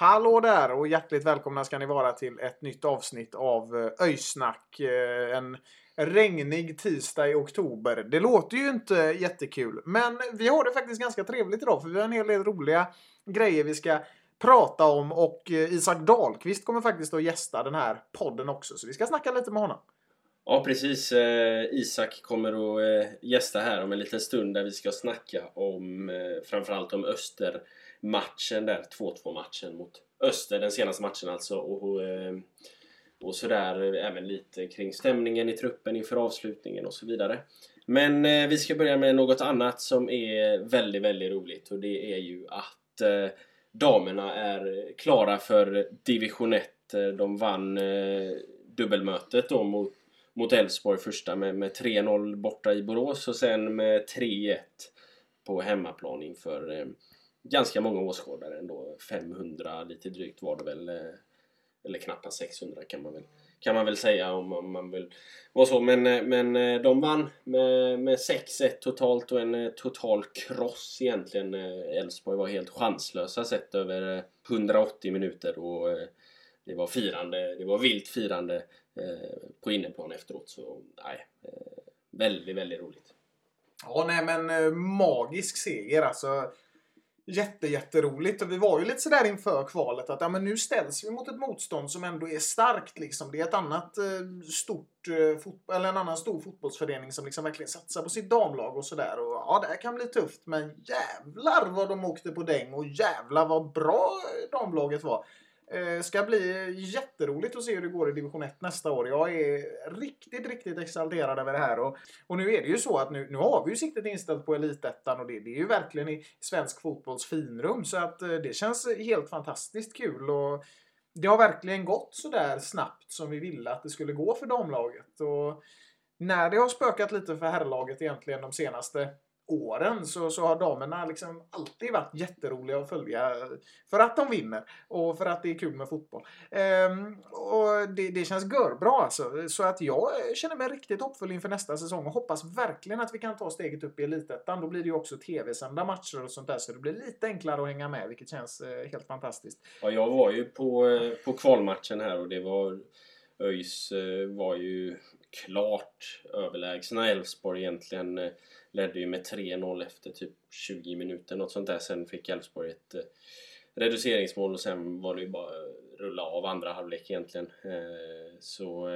Hallå där och hjärtligt välkomna ska ni vara till ett nytt avsnitt av eh, Öjsnack. Eh, en regnig tisdag i oktober. Det låter ju inte jättekul, men vi har det faktiskt ganska trevligt idag för vi har en hel del roliga grejer vi ska prata om och eh, Isak Dahlqvist kommer faktiskt att gästa den här podden också så vi ska snacka lite med honom. Ja precis, eh, Isak kommer att gästa här om en liten stund där vi ska snacka om framförallt om Öster matchen där, 2-2 matchen mot Öster, den senaste matchen alltså och, och, eh, och sådär även lite kring stämningen i truppen inför avslutningen och så vidare. Men eh, vi ska börja med något annat som är väldigt, väldigt roligt och det är ju att eh, damerna är klara för division 1. Eh, de vann eh, dubbelmötet då mot mot Elfsborg första med, med 3-0 borta i Borås och sen med 3-1 på hemmaplan inför eh, ganska många åskådare ändå. 500 lite drygt var det väl. Eh, eller knappt 600 kan man väl, kan man väl säga om, om man vill vara så. Men, eh, men eh, de vann med, med 6-1 totalt och en total kross egentligen. Elfsborg var helt chanslösa sett över 180 minuter och det var firande, det var vilt firande på inneplan efteråt. Så nej, väldigt, väldigt roligt. Ja, nej men magisk seger alltså. Jätte, jätteroligt. Och vi var ju lite sådär inför kvalet att ja, men nu ställs vi mot ett motstånd som ändå är starkt. Liksom. Det är ett annat eh, stort eh, fot- eller en annan stor fotbollsförening som liksom verkligen satsar på sitt damlag och sådär. Och ja, det här kan bli tufft. Men jävlar vad de åkte på däng och jävlar vad bra damlaget var. Eh, ska bli jätteroligt att se hur det går i division 1 nästa år. Jag är riktigt, riktigt exalterad över det här. Och, och nu är det ju så att nu, nu har vi ju siktet inställt på elitettan och det, det är ju verkligen i svensk fotbolls finrum. Så att eh, det känns helt fantastiskt kul. Och det har verkligen gått så där snabbt som vi ville att det skulle gå för damlaget. Och när det har spökat lite för herrlaget egentligen de senaste åren så, så har damerna liksom alltid varit jätteroliga att följa för att de vinner och för att det är kul med fotboll. Ehm, och det, det känns görbra alltså. Så att jag känner mig riktigt hoppfull inför nästa säsong och hoppas verkligen att vi kan ta steget upp i elitettan. Då blir det ju också tv-sända matcher och sånt där så det blir lite enklare att hänga med vilket känns eh, helt fantastiskt. Ja, jag var ju på, eh, på kvalmatchen här och det var ÖIS eh, var ju klart överlägsna Elfsborg egentligen. Eh, ledde ju med 3-0 efter typ 20 minuter, något sånt där. Sen fick Elfsborg ett eh, reduceringsmål och sen var det ju bara rulla av andra halvlek egentligen. Eh, så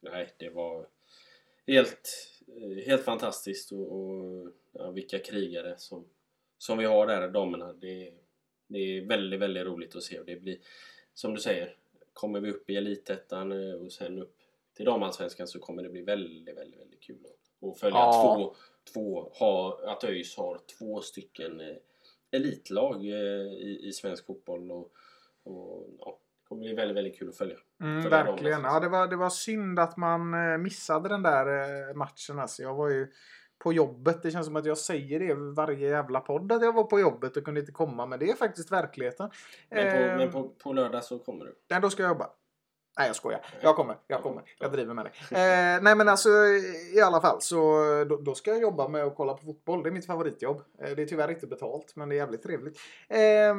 nej, det var helt, helt fantastiskt och, och ja, vilka krigare som, som vi har där, damerna. Det, det är väldigt, väldigt roligt att se och det blir, som du säger, kommer vi upp i elitettan och sen upp till damallsvenskan så kommer det bli väldigt, väldigt, väldigt kul att- följa Ja. två, två ha, att ÖIS har två stycken eh, elitlag eh, i, i svensk fotboll och, och ja, det kommer bli väldigt, väldigt kul att följa. Mm, Följa verkligen. Ja, det, var, det var synd att man eh, missade den där eh, matchen. Alltså. Jag var ju på jobbet. Det känns som att jag säger det varje jävla podd att jag var på jobbet och kunde inte komma. Men det är faktiskt verkligen. Men, på, Eh, men på, på lördag så kommer du. Nej, då ska jag jobba. Nej, jag skojar. Jag kommer. Jag kommer. Jag driver med dig. Eh, nej, men alltså i alla fall så då, då ska jag jobba med att kolla på fotboll. Det är mitt favoritjobb. Eh, det är tyvärr inte betalt, men det är jävligt trevligt. Eh,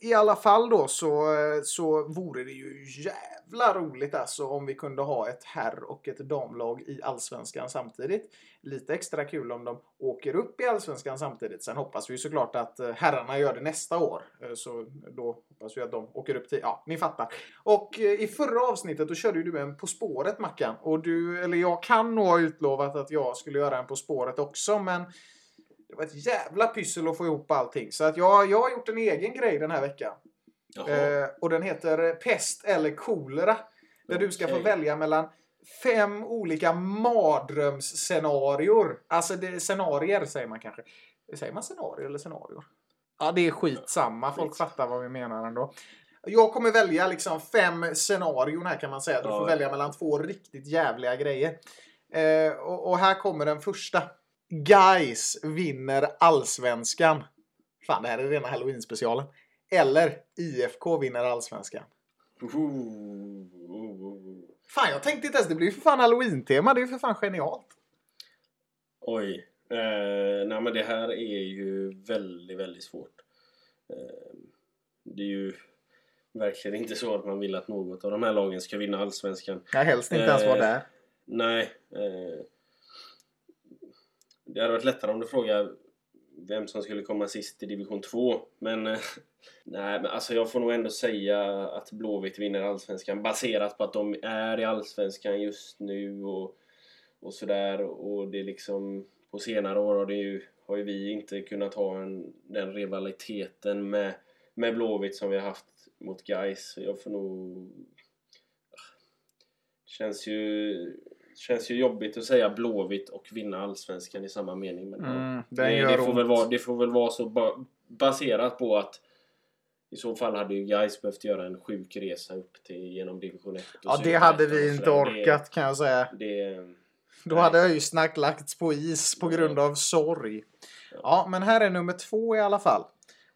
I alla fall då så, så vore det ju jävla roligt alltså om vi kunde ha ett herr och ett damlag i Allsvenskan samtidigt. Lite extra kul om de åker upp i Allsvenskan samtidigt. Sen hoppas vi såklart att eh, herrarna gör det nästa år. Eh, Så då hoppas vi att de åker upp till, ja, ni fattar. Och eh, i förra avsnittet då körde ju du en På spåret Mackan. Och du, eller jag kan nog ha utlovat att jag skulle göra en På spåret också men det var ett jävla pyssel att få ihop allting. Så att jag, jag har gjort en egen grej den här veckan. Eh, och den heter Pest eller kolera. Där du ska få välja mellan fem olika mardrömsscenarior. Alltså det, scenarier säger man kanske. Säger man scenarier eller scenarior? Ja, det är skitsamma. Folk skitsamma. fattar vad vi menar ändå. Jag kommer välja liksom fem scenarion här kan man säga. Du Ja. får välja mellan två riktigt jävliga grejer. Eh, och, och här kommer den första. Guys vinner allsvenskan. Fan, det här är rena halloween-specialen. Eller IFK vinner allsvenskan. Ooh, ooh, ooh. Fan, jag tänkte inte ens. Det blir ju för fan halloween-tema. Det är ju för fan genialt. Oj. Eh, nej men det här är ju väldigt, väldigt svårt. Eh, det är ju verkligen inte så att man vill att något av de här lagen ska vinna Allsvenskan. Jag helst inte ens vara Eh, där. Nej. Eh, det hade varit lättare om du frågar vem som skulle komma sist i division 2. Men eh, nej, men alltså jag får nog ändå säga att Blåvitt vinner Allsvenskan baserat på att de är i Allsvenskan just nu och, och sådär. Och det är liksom på senare år har, det ju, har ju vi inte kunnat ha en, den rivaliteten med, med Blåvitt som vi har haft mot Gais. Jag får nog ah, Känns ju, känns ju jobbigt att säga Blåvitt och vinna Allsvenskan i samma mening. Men ja, Mm, den det, gör det, får väl vara, det får väl vara så ba, baserat på att i så fall hade ju Gais behövt göra en sjuk resa upp till genom division 1. och Ja, det hade vi inte orkat kan jag säga. Det, det, Då Nej. hade Öysnack lagts på is på grund av sorg. Ja, men här är nummer två i alla fall.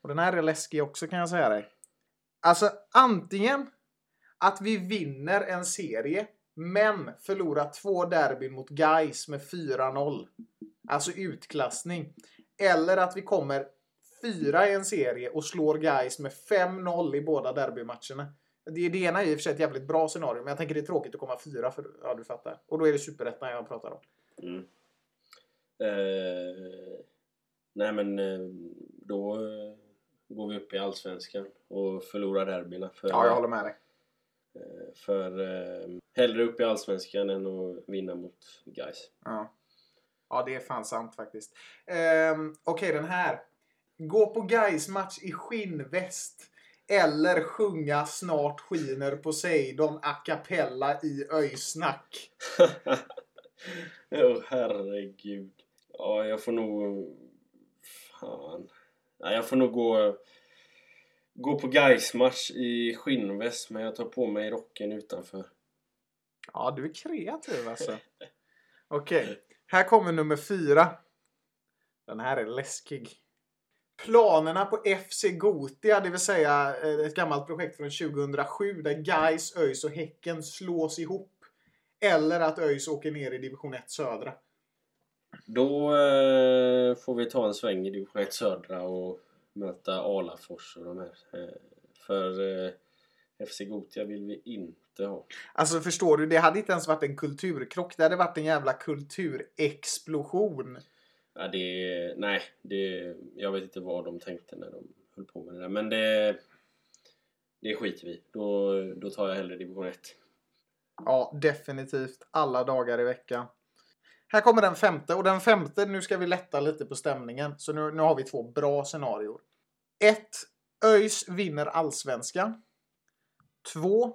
Och den här är läskig också kan jag säga dig. Alltså antingen att vi vinner en serie men förlorar två derbyn mot Gais med 4-0. Alltså utklassning. Eller att vi kommer fyra i en serie och slår Gais med 5-0 i båda derbymatcherna. Det, det ena är i och för sig ett jävligt bra scenario men jag tänker det är tråkigt att komma fyra för ja du fattar. Och då är det superettan jag pratar om. mm. eh, nej men eh, då eh, går vi upp i Allsvenskan och förlorar derbyna. För, Ja, jag håller med dig. Eh, för eh, hellre upp i Allsvenskan än att vinna mot Gais. Ja. ja, det är fan sant faktiskt. Ehm, Okej, den här. Gå på Gais match i skinnväst. Eller sjunga Snart skiner Poseidon a cappella i öysnack. Åh herregud. Ja, jag får nog... Fan. Nej, jag får nog gå... Gå på Gais-match i skinnväst men jag tar på mig rocken utanför. Ja, du är kreativ alltså. Okej, här kommer nummer fyra. Den här är läskig. Planerna på FC Gotia, det vill säga eh, ett gammalt projekt från 2007 där Gais, ÖIS och Häcken slås ihop. Eller att ÖIS åker ner i division 1 södra. Då eh, får vi ta en sväng i division 1 södra och möta Alafors och de här. Eh, för eh, FC Gotia vill vi inte ha. Alltså förstår du, det hade inte ens varit en kulturkrock. Det hade varit en jävla kulturexplosion. Ja, det, nej, det, jag vet inte vad de tänkte när de höll på med det där. Men det, det skiter vi då, då tar jag hellre division 1. Ja, definitivt. Alla dagar i veckan. Här kommer den femte. Och den femte, nu ska vi lätta lite på stämningen. Så nu, nu har vi två bra scenarior. 1. ÖIS vinner allsvenskan. 2.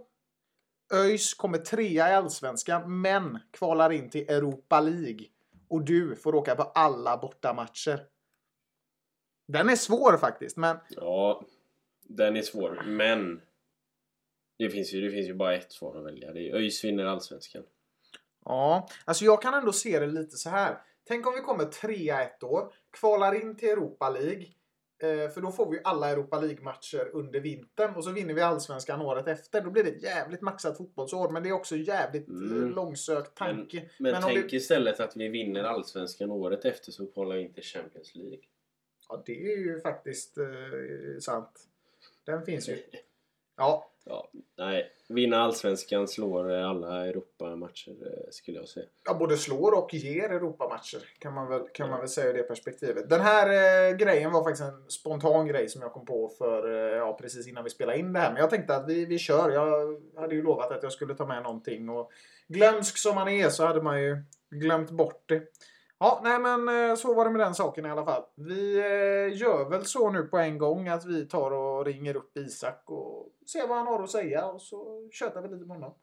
ÖIS kommer trea i allsvenskan men kvalar in till Europa League. Och du får åka på alla bortamatcher. Den är svår faktiskt, men Ja, den är svår. Men det finns ju, det finns ju bara ett svar att välja. Det är ÖIS vinner Allsvenskan. Ja, alltså jag kan ändå se det lite så här. Tänk om vi kommer trea ett år, kvalar in till Europa League. Eh, för då får vi alla Europa League-matcher under vintern och så vinner vi Allsvenskan året efter. Då blir det ett jävligt maxat fotbollsår men det är också jävligt Mm. eh, långsökt tanke. Men, men, om tänk det, istället att vi vinner Allsvenskan året efter så kvalar vi in till Champions League. Ja, det är ju faktiskt eh, sant. Den finns ju. Ja, Ja, nej. Vinna Allsvenskan slår alla Europamatcher eh, skulle jag säga. ja, både slår och ger Europamatcher kan man väl, kan man väl säga i det perspektivet. Den här eh, grejen var faktiskt en spontan grej som jag kom på för eh, ja, precis innan vi spelade in det här. Men jag tänkte att vi, vi kör. Jag hade ju lovat att jag skulle ta med någonting och glömsk som man är så hade man ju glömt bort det. Ja, nej men eh, så var det med den saken i alla fall. Vi eh, gör väl så nu på en gång att vi tar och ringer upp Isak och ser vad han har att säga och så tjötar vi lite med honom.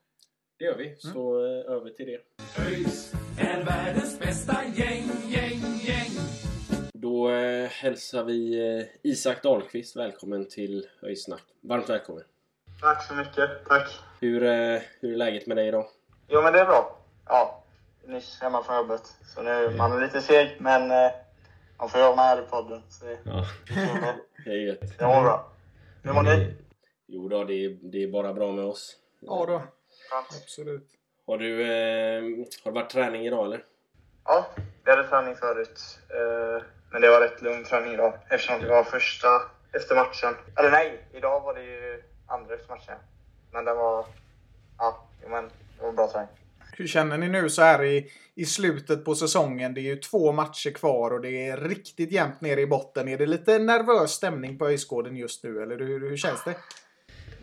Det gör vi. Så eh, över till det. ÖIS är världens bästa gäng, gäng, gäng. Då eh, hälsar vi eh, Isak Dahlqvist välkommen till Öjsnack. Varmt välkommen. Tack så mycket. Tack. Hur, eh, hur är läget med dig idag? Jo, men det är bra. Ja, nyss hemma från jobbet. Så nu man är lite seg, men eh, man får jobba med här i podden. Så det, Ja, det är gött. det var bra. Hur mår ni? Jo då, det är, det är bara bra med oss. Ja då, absolut. Har du, eh, har det varit träning idag eller? Ja, vi hade träning förut. Eh, men det var rätt lugn träning idag eftersom det var första efter matchen. Eller nej, idag var det ju andra efter matchen. Men det var... Ja, men det var bra träning. Hur känner ni nu så här i, i slutet på säsongen? Det är ju två matcher kvar och det är riktigt jämnt ner i botten. Är det lite nervös stämning på Öjsgården just nu eller hur, hur känns det?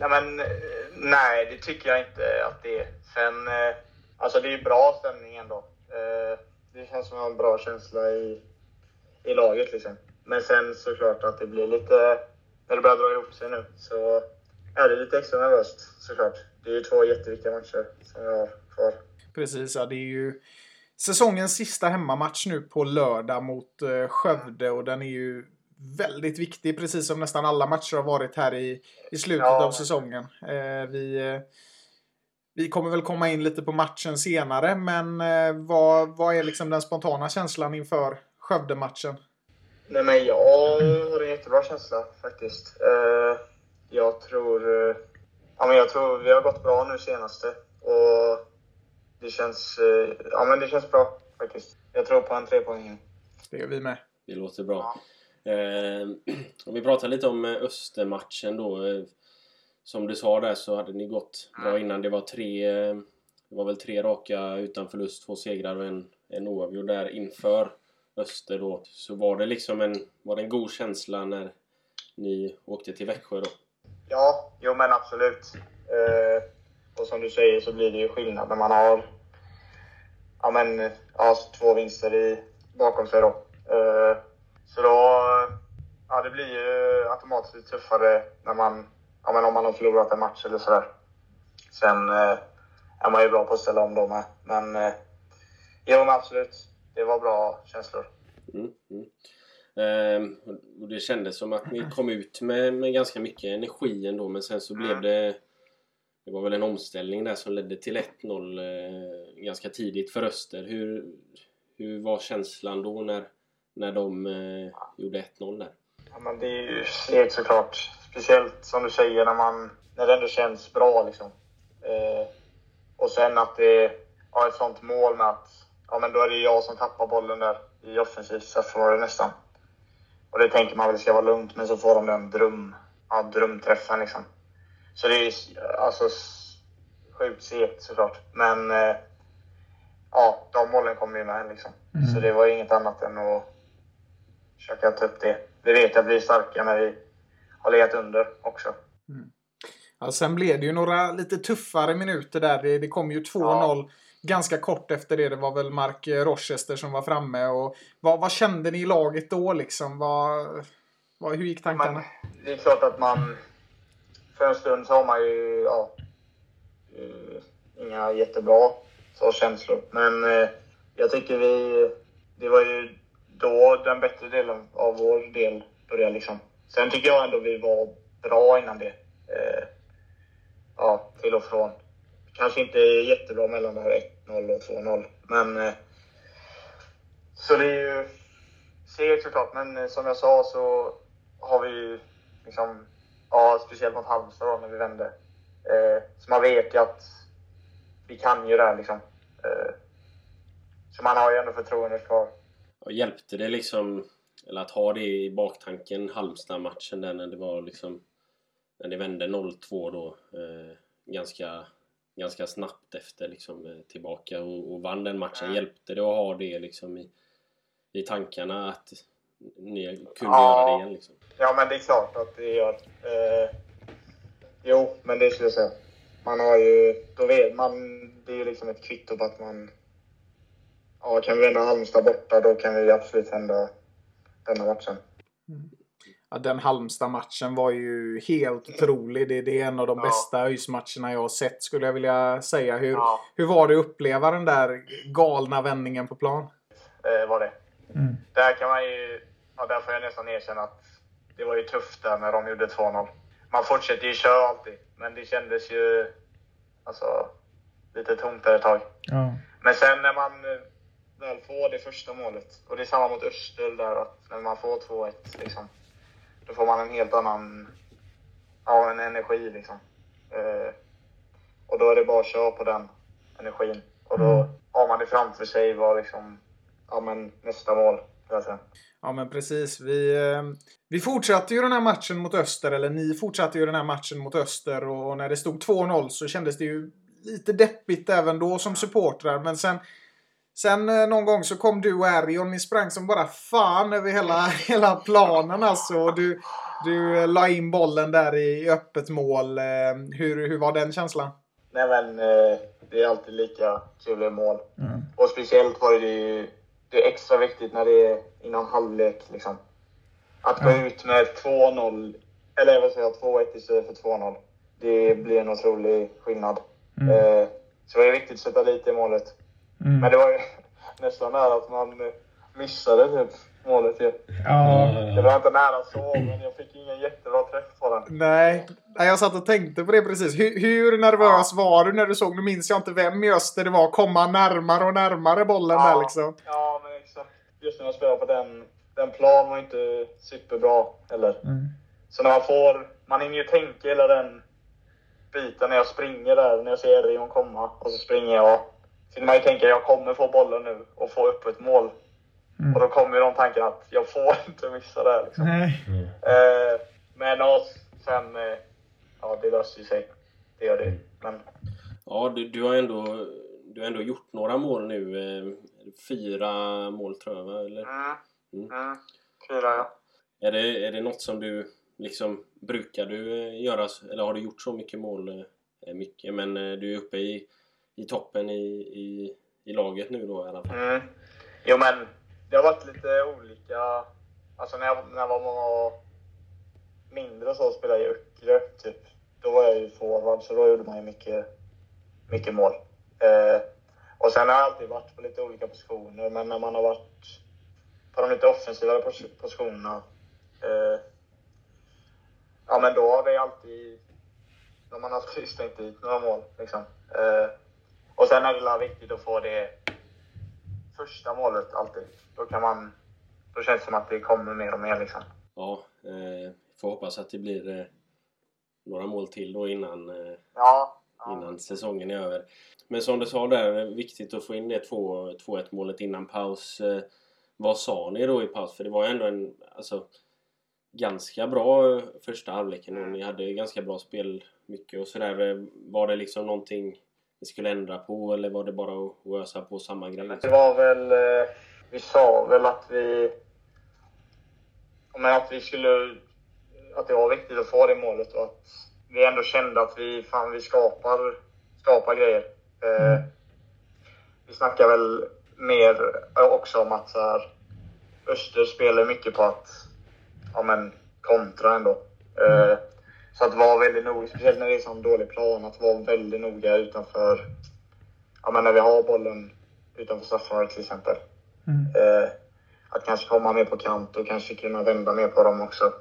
Nej, men eh, nej, det tycker jag inte att det är. Sen, eh, alltså det är ju bra stämning ändå. Eh, det känns som en bra känsla i, i laget liksom. Men sen såklart att det blir lite, när det börjar dra ihop sig nu, så är det lite extra nervöst såklart. Det är ju två jätteviktiga matcher som jag har kvar. Precis, ja det är ju säsongens sista hemmamatch nu på lördag mot Skövde och den är ju väldigt viktig precis som nästan alla matcher har varit här i, i slutet Ja. av säsongen. Eh, vi, eh, vi kommer väl komma in lite på matchen senare men eh, vad, vad är liksom den spontana känslan inför Skövde-matchen? Nej, men jag har en jättebra känsla faktiskt. Eh, jag tror... Eh, ja, men jag tror vi har gått bra nu senaste. Och det känns, eh, ja, men det känns bra faktiskt. Jag tror på en trepoängare. Det gör vi med. Det låter bra. Eh, om vi pratar lite om eh, Östermatchen då. Eh, som du sa där så hade ni gått bra innan. Det var tre, eh, det var väl tre raka utan förlust, två segrar och en, en oavgjord där inför Öster då. Så var det liksom en, var det en god känsla när ni åkte till Växjö då? Ja, jo men absolut. Eh, och som du säger så blir det ju skillnad när man har ja, men, ja, två vinster i, bakom sig då. Eh, så då, ja det blir ju automatiskt tuffare när man, ja, men om man har förlorat en match eller sådär. Sen eh, är man ju bra på att ställa om då med. Men eh, jo men absolut, det var bra känslor. Mm, mm. Ehm, och det kändes som att ni kom ut med, med ganska mycket energi ändå men sen så blev det Det var väl en omställning där som ledde till 1-0 eh, ganska tidigt för Öster. Hur, hur var känslan då när, när de eh, gjorde 1-0 där? Ja, men det är ju segt såklart. Speciellt som du säger när, man, när det ändå känns bra. Liksom. Eh, och sen att det är ja, ett sånt mål med att ja, men då är det jag som tappar bollen där i offensivt straffområde nästan. Och det tänker man väl ska vara lugnt, men så får de den dröm, ja, drömträffen. Liksom. Så det är ju alltså, sjukt segt såklart. Men eh, ja, de målen kommer ju med. Liksom. Så det var inget annat än att försöka ta upp det. Vi vet att vi är starka när vi har legat under också. Ja, sen blev det ju några lite tuffare minuter där. Det, det kom ju 2-0 Ja. ganska kort efter det. Det var väl Mark Rochester som var framme. Och vad, vad kände ni i laget då liksom? Vad, vad, hur gick tankarna? Men det är klart att man... För en stund så har man ju ja, eh, inga jättebra så, känslor. Men eh, jag tycker vi... Det var ju då den bättre delen av vår del började. Liksom. Sen tycker jag ändå vi var bra innan det. Eh, ja, till och från. Kanske inte jättebra mellan det här 1-0 och 2-0. Men... Eh, så det är ju segt såklart, men eh, som jag sa så har vi ju liksom, ja, speciellt mot Halmstad då när vi vände. Eh, så man vet ju att vi kan ju det här liksom. Eh, så man har ju ändå förtroendet kvar. Och hjälpte det liksom, eller att ha det i baktanken, Halmstad-matchen där när det var liksom när det vände 0-2 då eh, ganska, ganska snabbt efter liksom, eh, tillbaka och, och vann den matchen. Mm. Hjälpte det att ha det liksom i, i tankarna att ni kunde Ja. göra det igen? Liksom? Ja, men det är klart att det gör. Eh, jo, men det skulle jag säga. Man har ju, då vet man, det är ju liksom ett kvitto på att man, ja, kan vi vända Halmstad borta, då kan vi absolut vända denna matchen. Ja, den Halmstad-matchen var ju helt otrolig. Det, det är en av de Ja. bästa ÖIS-matcherna jag har sett skulle jag vilja säga. Hur, Ja. hur var det att uppleva den där galna vändningen på plan? Eh, var det. Där kan man ju, ja, där får jag nästan erkänna att det var ju tufft där när de gjorde 2-0. Man fortsätter ju köra alltid, men det kändes ju alltså, lite tomt där ett tag. Ja. Men sen när man väl får det första målet, och det är samma mot Östel där, att när man får 2-1 liksom, då får man en helt annan ja, en energi liksom. Eh, och då är det bara att köra på den energin. Och då har man det framför sig vad liksom, ja men nästa mål. Ja men precis. Vi, eh, vi fortsatte ju den här matchen mot Öster, eller ni fortsatte ju den här matchen mot Öster och när det stod 2-0 så kändes det ju lite deppigt även då som supportrar. Men sen, sen eh, någon gång så kom du och Arion, ni sprang som bara fan över hela, hela planen alltså. Och du, du eh, la in bollen där i, öppet mål. Eh, Hur, hur var den känslan? Nej men eh, det är alltid lika kul i mål. Och speciellt var det ju det är extra viktigt när det är innan halvlek liksom. Att gå ut med 2-0, eller vad säger jag, 2-1 istället för 2-0. Det blir en otrolig skillnad. Eh, så det är viktigt att sätta lite i målet. Men det var ju nästan nära att man eh, missade typ målet ju. Ja. Det var inte nära så, men jag fick ingen jättebra träff på den. Nej, Nej, jag satt och tänkte på det precis. Hur, hur nervös var du när du såg, nu minns jag inte vem i öster det var, komma närmare och närmare bollen där liksom? Ja, men exakt. Just när man spelar på den, den plan var inte superbra heller. Så när man får, man hinner ju tänka hela den biten när jag springer där, när jag ser Rion komma och så springer jag. Hinner man ju tänka, jag kommer få bollen nu och få upp ett mål. Och då kommer ju de tankarna att jag får inte missa det här liksom. Nej. Eh, men ja, sen, eh, ja det löser ju sig. Det gör det. Men Ja, du, du har ändå du har ändå gjort några mål nu. Eh, fyra mål tror jag, va? eller? mm, Mm. mm, fyra ja. Är det, är det något som du liksom brukar du eh, göra eller har du gjort så mycket mål? eh, Mycket, men eh, du är uppe i, i toppen i, i, i laget nu då i alla fall. Mm. Jo men det har varit lite olika. Alltså när jag, när jag var mindre så spelade jag i Öckerö typ. Då var jag ju forward så då gjorde man ju mycket, mycket mål. Eh, och sen har jag alltid varit på lite olika positioner men när man har varit på de lite offensivare pos- positionerna. Eh, ja men då har det alltid, när man alltid stängt dit några mål liksom. Eh, och sen är det viktigt att få det första målet alltid. Då kan man... Då känns det som att det kommer mer och mer liksom. Ja, eh, får hoppas att det blir eh, några mål till då innan, eh, Ja. innan säsongen är över. Men som du sa där, viktigt att få in det 2 2-1 målet innan paus. Eh, vad sa ni då i paus? För det var ju ändå en alltså, ganska bra eh, första halvleken och ni hade ganska bra spel mycket och sådär. Eh, Var det liksom någonting ni skulle ändra på eller var det bara att ösa på samma grej? Det var väl... Eh, vi sa väl att vi... Men att vi skulle... Att det var viktigt att få det målet och att vi ändå kände att vi, fan, vi skapar, skapar grejer. Eh, vi snackar väl mer också om att så här, Öster spelar mycket på att ja, men, kontra ändå. Eh, så att vara väldigt noga, speciellt när det är sån dålig plan, att vara väldigt noga utanför, ja men när vi har bollen utanför straffområdet till exempel. Eh, att kanske komma mer på kant och kanske kunna vända mer på dem också.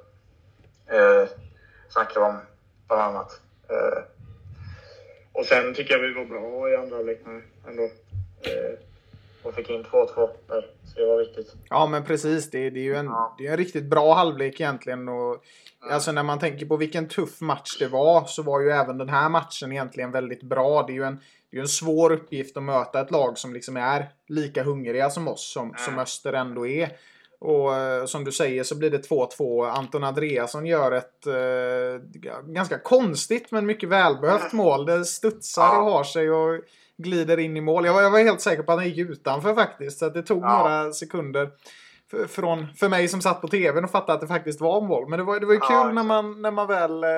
Eh, snackar om bland annat. Eh, och sen tycker jag vi var bra i andra halvlek ändå. Eh, och fick in 2-2 där, så det var viktigt. Ja men precis, det, det är ju en, Ja. det är en riktigt bra halvlek egentligen. Och, Alltså när man tänker på vilken tuff match det var så var ju även den här matchen egentligen väldigt bra. Det är ju en, det är en svår uppgift att möta ett lag som liksom är lika hungriga som oss, som, som Öster ändå är. Och eh, som du säger så blir det 2-2. Anton Andreasson gör ett eh, ganska konstigt men mycket välbehövt mål. Det studsar och har sig och glider in i mål. Jag var, jag var helt säker på att han gick utanför faktiskt. Så det tog Ja. några sekunder för, från, för mig som satt på tvn och fattade att det faktiskt var mål. Men det var, det var ju Ja, kul när man, när man väl eh,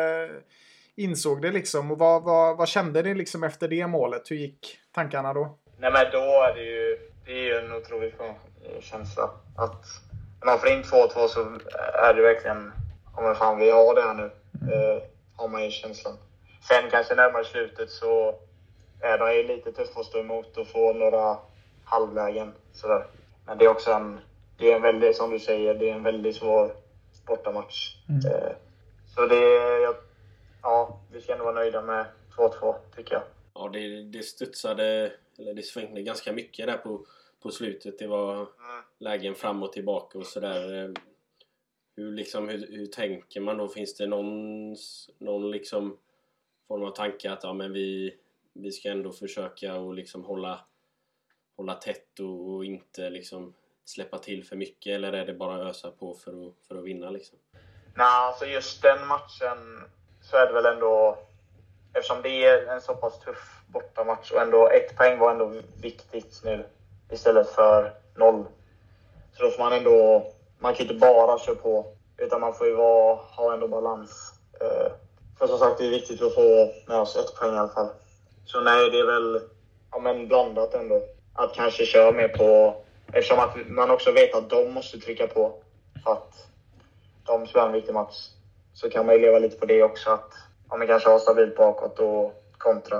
insåg det liksom. Och vad, vad, vad kände ni liksom efter det målet? Hur gick tankarna då? Nej men då är det ju, det är ju en otrolig skön- känsla. Att när man får in 2-2 så är det verkligen, ja men fan vi har det här nu. Eh, har man ju känslan. Sen kanske närmare slutet så de ju lite tuffa att stå emot och få några halvlägen sådär. Men det är också en, det är en väldigt, som du säger, det är en väldigt svår bortamatch. Eh, så det, jag, ja, vi ska ändå vara nöjda med 2-2 tycker jag. Ja, det, det studsade, eller det svängde ganska mycket där på, på slutet. Det var lägen fram och tillbaka och sådär. Eh, Hur, liksom, hur, hur tänker man då? Finns det någon, någon liksom form av tanke att ja, men vi, vi ska ändå försöka och liksom hålla, hålla tätt och, och inte liksom släppa till för mycket? Eller är det bara att ösa på för att, för att vinna liksom? Nej, alltså just den matchen så är det väl ändå... Eftersom det är en så pass tuff bortamatch och ändå ett poäng var ändå viktigt nu istället för noll. Så då får man ändå... Man kan inte bara köra på, utan man får ju vara, ha ändå balans. Eh, för som sagt, det är viktigt att få med oss ett poäng i alla fall. Så nej, det är väl ja, men blandat ändå. Att kanske köra mer på... Eftersom att man också vet att de måste trycka på. För att de spelar en viktig match så kan man ju leva lite på det också. Att om man kanske har stabilt bakåt och kontra.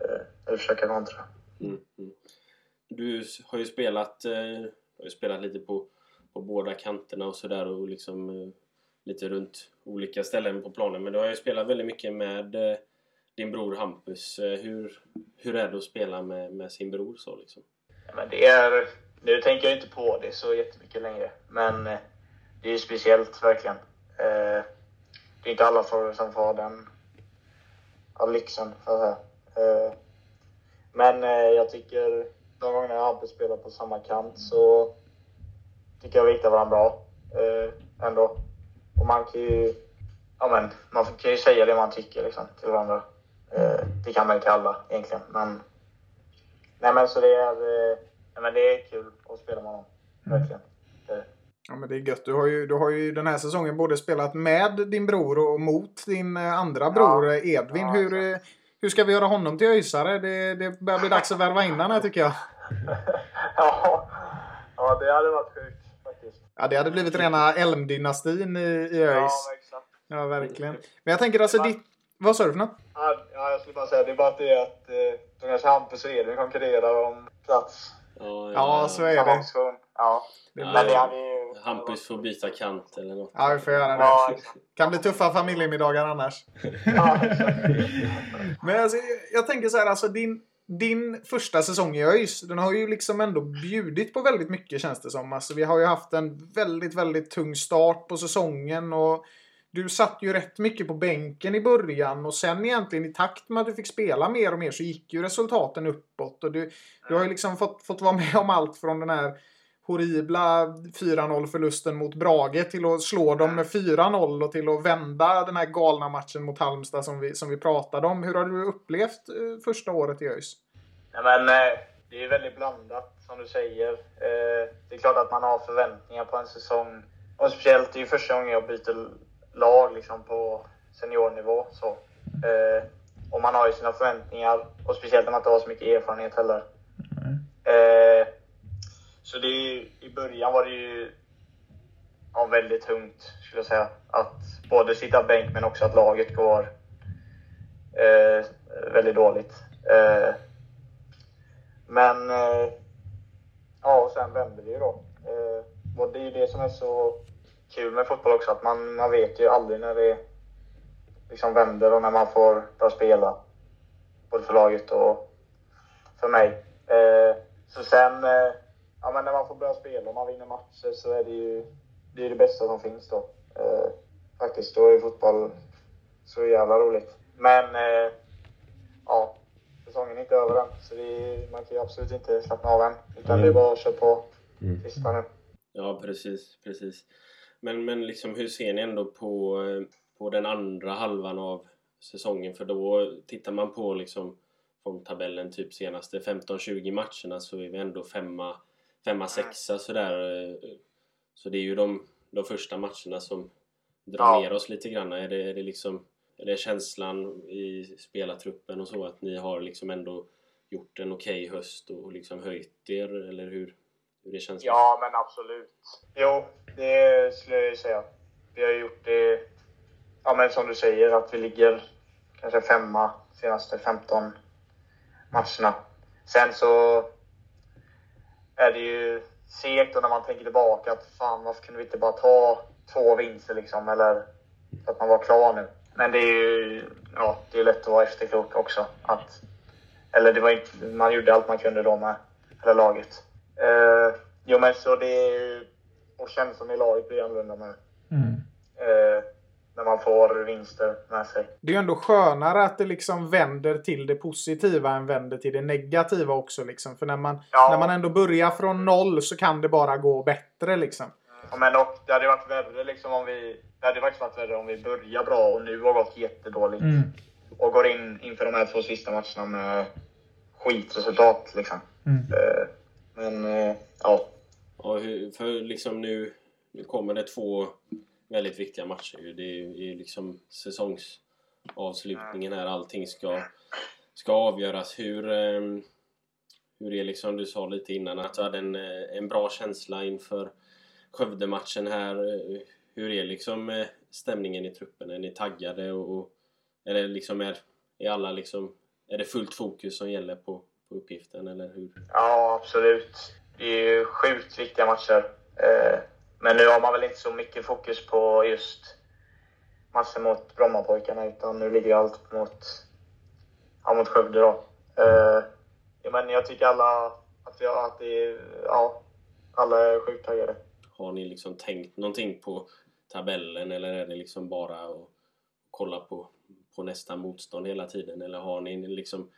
Eh, eller försöka kontra. Mm, mm. Du har ju spelat, eh, har ju spelat lite på, på båda kanterna och sådär och liksom eh, lite runt olika ställen på planen. Men du har ju spelat väldigt mycket med eh, din bror Hampus. Eh, hur, hur är det att spela med, med sin bror så liksom? Ja, Men det är... Nu tänker jag inte på det så jättemycket längre. Men eh, det är ju speciellt verkligen. Eh, det är inte alla som får den ja, lyxen. Så att säga. Men jag tycker de gånger jag Hampus spelar på samma kant så tycker jag vi hittar varandra bra. Ändå. Och man kan ju... Ja, men, man kan ju säga det man tycker liksom, till varandra. Eh, det kan man till alla egentligen. Men Nej men så det är, eh, nej, men det är kul att spela med honom. Verkligen. Det är det. Ja, men det är gött. Du har, ju, du har ju den här säsongen både spelat med din bror och mot din eh, andra bror eh, Edvin. Ja, hur, hur ska vi göra honom till öisare? Det, det börjar bli dags att värva in här tycker jag. ja, ja, det hade varit sjukt faktiskt. Ja, det hade blivit rena Elmdynastin i, i Ja, ÖIS. exakt. Ja, verkligen. Men jag tänker alltså ditt... Vad sa du för något? Ja, ja, jag skulle bara säga det är bara att det är att eh, de kanske Hampus och Edvin konkurrerar om plats. Ja, Ja, så är det. Ja. Det Men det hade ju... Hampus får byta kant eller något. Ja, vi får göra det. Ja. Kan bli tuffa familjemiddagar annars. Ja. Men alltså, jag tänker så här, alltså din, din första säsong i ÖIS, den har ju liksom ändå bjudit på väldigt mycket känns det som. Alltså, vi har ju haft en väldigt, väldigt tung start på säsongen och du satt ju rätt mycket på bänken i början och sen egentligen i takt med att du fick spela mer och mer så gick ju resultaten uppåt. Och du, du har ju liksom fått, fått vara med om allt från den här horribla 4-0 förlusten mot Brage till att slå dem med 4-0 och till att vända den här galna matchen mot Halmstad som vi, som vi pratade om. Hur har du upplevt eh, första året i ÖIS? Men eh, det är väldigt blandat som du säger. Eh, det är klart att man har förväntningar på en säsong. Och speciellt, det är ju första gången jag byter lag liksom, på seniornivå. Så. Eh, och man har ju sina förväntningar. Och speciellt när man inte har så mycket erfarenhet heller. Eh, så det ju- i början var det ju ja, väldigt tungt, skulle jag säga. Att både sitta bänk men också att laget går eh, väldigt dåligt. Eh, men eh, ja, och sen vänder det ju då. Eh, och det är ju det som är så kul med fotboll också, att man, man vet ju aldrig när det liksom vänder och när man får börja spela. Både för laget och för mig. Eh, så sen, eh, ja men när man får börja spela och man vinner matcher så är det ju det, är det bästa som finns då. Eh, faktiskt, då är fotboll så jävla roligt. Men eh, ja, säsongen är inte över än. Så det är, man kan ju absolut inte slappna av än. Utan det är bara att köra på sista nu. Ja, precis, precis. Men, men liksom hur ser ni ändå på, eh, på den andra halvan av säsongen? För då tittar man på liksom formtabellen typ senaste 15-20 matcherna så är vi ändå femma, femma sexa sådär. eh, Så det är ju de, de första matcherna som drar Ja. ner oss lite grann. Är det, är det liksom är det känslan i spelartruppen och så att ni har liksom ändå gjort en okej höst och liksom höjt er eller hur, hur det känns? Ja, men absolut. Jo, det skulle jag ju säga. Vi har gjort det, ja men som du säger, att vi ligger kanske femma senaste 15 matcherna. Sen så är det ju segt och när man tänker tillbaka att fan varför kunde vi inte bara ta två vinster liksom eller så att man var klar nu. Men det är ju, ja det är lätt att vara efterklok också. Att, eller det var inte, man gjorde allt man kunde då med Eller laget. Eh, jo men så det är och känslan i laget blir annorlunda med. Eh, när man får vinster med sig. Det är ju ändå skönare att det liksom vänder till det positiva än vänder till det negativa också. Liksom. För när man, Ja. när man ändå börjar från noll så kan det bara gå bättre. Liksom. Ja, Men och, det hade varit värre liksom om vi... Det hade faktiskt varit värre om vi börjar bra och nu har gått jättedåligt. Och går in inför de här två sista matcherna med skitresultat liksom. Eh, men eh, ja. Ja, hur, för liksom nu, nu kommer det två väldigt viktiga matcher. ju. Det är ju liksom säsongsavslutningen här. Allting ska, ska avgöras. Hur, ehm, hur är liksom, du sa lite innan att du hade en, eh, en bra känsla inför Skövde-matchen här. Hur är liksom eh, stämningen i truppen? Är ni taggade? Och, och liksom är, är alla liksom är det fullt fokus som gäller på, på uppgiften eller hur? ja, absolut. Det är ju sjukt viktiga matcher. Eh, men nu har man väl inte så mycket fokus på just matchen mot Brommapojkarna utan nu ligger allt mot, ja, mot Skövde då. Eh, ja, men jag tycker alla att, har, att det är, ja, alla är sjukt taggade. Har ni liksom tänkt någonting på tabellen eller är det liksom bara att kolla på, på nästa motstånd hela tiden? Eller har ni liksom,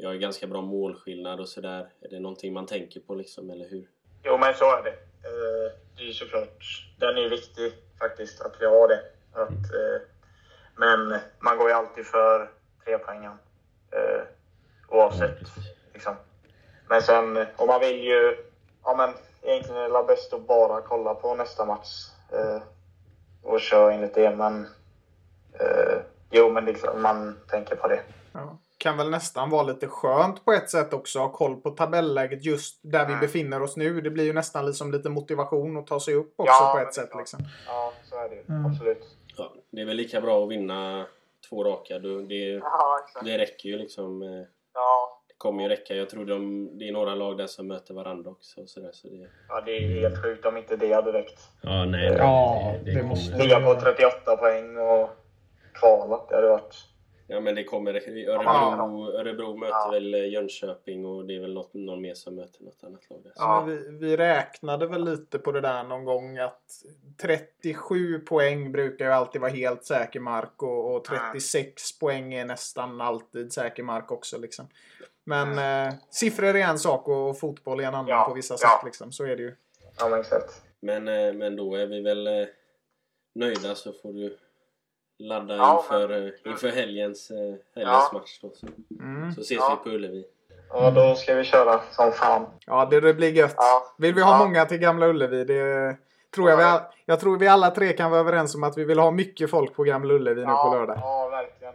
vi har ganska bra målskillnad och sådär. Är det någonting man tänker på liksom, eller hur? Jo, men så är det. Eh, Det är ju såklart, den är viktig faktiskt att vi har det. Att, eh, men man går ju alltid för tre poängen eh, oavsett. Liksom. Men sen, och man vill ju, ja men egentligen är det bäst att bara kolla på nästa match och köra enligt det. Men jo, men liksom, man tänker på det. Ja. Kan väl nästan vara lite skönt på ett sätt också. Ha koll på tabelläget just där vi Mm. befinner oss nu. Det blir ju nästan liksom lite motivation att ta sig upp också Ja, på ett sätt. det Liksom. Ja, så är det ju. Absolut. Ja, det är väl lika bra att vinna två raka. Du- Det, Ja, det räcker ju liksom. eh, Ja, Det kommer ju räcka. Jag tror de, det är några lag där som möter varandra också. Så där, så det... ja, det är helt sjukt om inte det hade räckt. Ja, nej. Ja, det måste- Ligga på 38 poäng och kvala. Det hade varit... Ja men det kommer Örebro, Ja. Örebro möter Ja. väl eh, Jönköping och det är väl något, någon mer som möter något annat lag Ja. Vi, vi räknade väl lite på det där någon gång att 37 poäng brukar ju alltid vara helt säker mark och, och 36 poäng är nästan alltid säker mark också. Liksom. Men eh, siffror är en sak och fotboll är en annan Ja, på vissa ja. sätt. Liksom. Så är det ju. Ja, men exakt. Men, eh, men då är vi väl eh, nöjda så får du ladda Ja, inför, men- eh, inför helgens, eh, helgens Ja. match då. Så, Mm. så ses Ja. vi på Ullevi. Ja, då ska vi köra som fan. Ja, det, det blir gött. Ja. Vill vi ha Ja. många till Gamla Ullevi? Det tror jag, vi, jag tror vi alla tre kan vara överens om att vi vill ha mycket folk på Gamla Ullevi nu på Ja, lördag.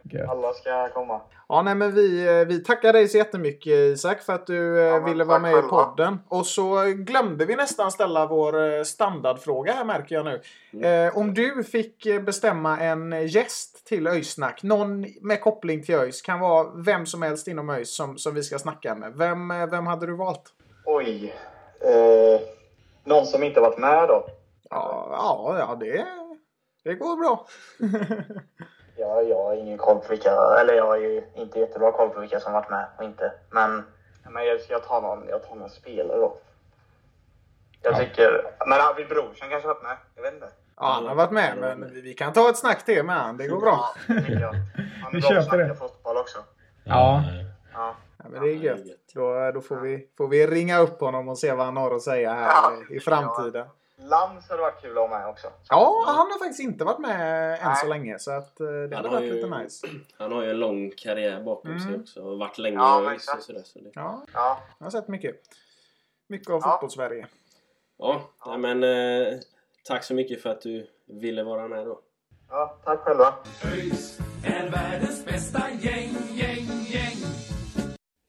Verkligen. Alla ska komma. Ja, nej, men vi, eh, vi tackar dig så jättemycket Isak för att du eh, Ja, ville vara med i podden. Och så glömde vi nästan ställa vår eh, standardfråga här märker jag nu. Mm. Eh, om du fick bestämma en gäst till Öjsnack, någon med koppling till ÖIS, kan vara vem som helst inom ÖIS som, som vi ska snacka med. Vem, vem hade du valt? Oj. Eh, någon som inte varit med då? Ja, ja, ja det, det går bra. Ja, jag har ingen koll på vilka, eller jag har ju inte jättebra koll på vilka som varit med och inte. Men, men jag, jag, tar någon, jag tar någon spelare då. Jag tycker, men Arvid Brorsson kanske varit med? Jag vet inte. Ja, han har varit med, men vi, kan ta ett snack till med han. Det går bra. Ja, det tycker jag. Han är bra på att snacka fotboll också. Ja. Ja. Ja, men det är Ja, gött. Då, då får, vi, får vi ringa upp honom och se vad han har att säga här Ja, i framtiden. Lans hade varit kul att ha med också. Ja, han har faktiskt inte varit med än Nej. så länge. Så att, eh, det Han hade har varit ju- lite nice. Han har ju en lång karriär bakom sig Mm. också och varit länge Ja, i men ÖIS och exakt. sådär. Så det... Ja, Ja, jag har sett mycket. Mycket av Ja. fotbolls-Sverige. Ja, nej, men eh, tack så mycket för att du ville vara med då. ja tack själva. ÖIS är världens bästa gäng, gäng, gäng.